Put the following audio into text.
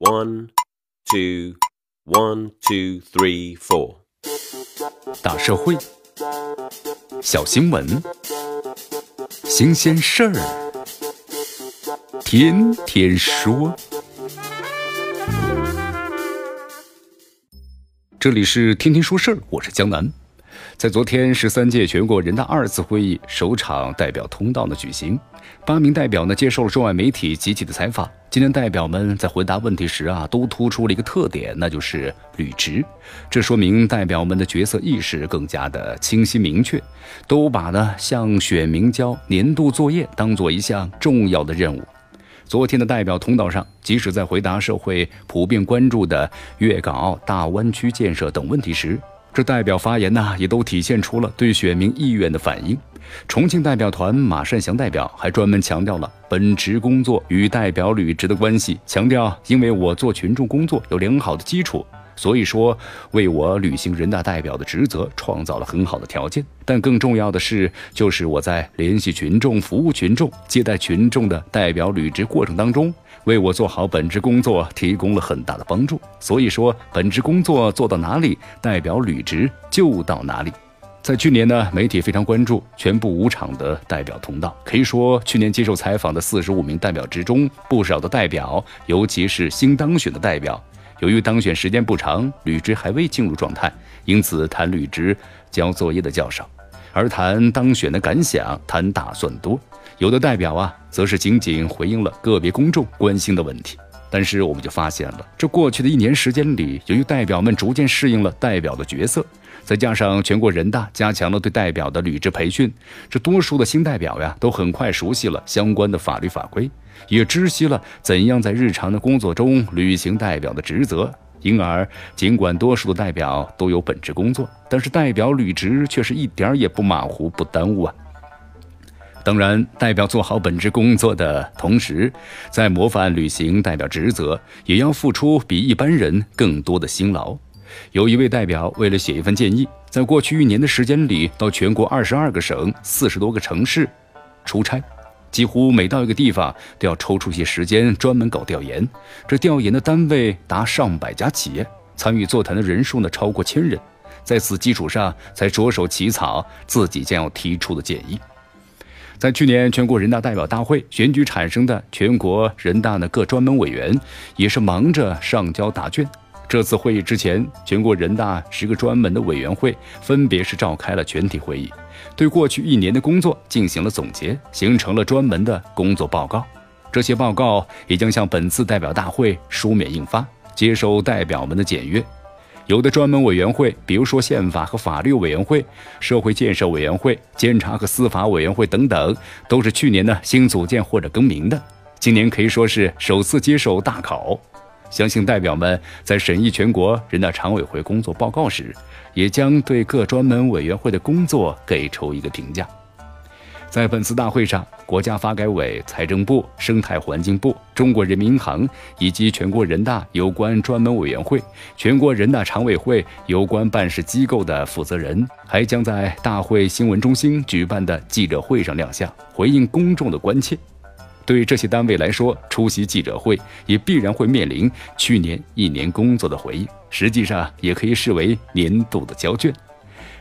One, two, one, two, three, four。大社会，小新闻，新鲜事儿，天天说。这里是天天说事儿，我是江南。在昨天十三届全国人大二次会议首场代表通道的举行，八名代表呢接受了中外媒体集体的采访。今天代表们在回答问题时啊，都突出了一个特点，那就是履职。这说明代表们的角色意识更加的清晰明确，都把呢向选民交年度作业当做一项重要的任务。昨天的代表通道上，即使在回答社会普遍关注的粤港澳大湾区建设等问题时，这代表发言呢，也都体现出了对选民意愿的反应。重庆代表团马善祥代表还专门强调了本职工作与代表履职的关系，强调因为我做群众工作有良好的基础，所以说为我履行人大代表的职责创造了很好的条件。但更重要的是，就是我在联系群众、服务群众、接待群众的代表履职过程当中。为我做好本职工作提供了很大的帮助，所以说本职工作做到哪里，代表履职就到哪里。在去年呢，媒体非常关注全部五场的代表通道，可以说去年接受采访的四十五名代表之中，不少的代表，尤其是新当选的代表，由于当选时间不长，履职还未进入状态，因此谈履职交作业的较少，而谈当选的感想，谈打算多。有的代表啊，则是仅仅回应了个别公众关心的问题。但是我们就发现了，这过去的一年时间里，由于代表们逐渐适应了代表的角色，再加上全国人大加强了对代表的履职培训，这多数的新代表呀，都很快熟悉了相关的法律法规，也知悉了怎样在日常的工作中履行代表的职责。因而，尽管多数的代表都有本职工作，但是代表履职却是一点也不马虎、不耽误啊。当然，代表做好本职工作的同时，在模范履行代表职责，也要付出比一般人更多的辛劳。有一位代表为了写一份建议，在过去一年的时间里，到全国二十二个省、四十多个城市出差，几乎每到一个地方都要抽出些时间专门搞调研。这调研的单位达上百家企业，参与座谈的人数呢超过千人。在此基础上，才着手起草自己将要提出的建议。在去年全国人大代表大会选举产生的全国人大的各专门委员，也是忙着上交答卷。这次会议之前，全国人大十个专门的委员会分别是召开了全体会议，对过去一年的工作进行了总结，形成了专门的工作报告。这些报告也将向本次代表大会书面印发，接受代表们的检阅。有的专门委员会，比如说宪法和法律委员会、社会建设委员会、监察和司法委员会等等，都是去年呢新组建或者更名的。今年可以说是首次接受大考，相信代表们在审议全国人大常委会工作报告时，也将对各专门委员会的工作给出一个评价。在本次大会上，国家发改委、财政部、生态环境部、中国人民银行以及全国人大有关专门委员会、全国人大常委会有关办事机构的负责人，还将在大会新闻中心举办的记者会上亮相，回应公众的关切。对这些单位来说，出席记者会也必然会面临去年一年工作的回应，实际上也可以视为年度的交卷。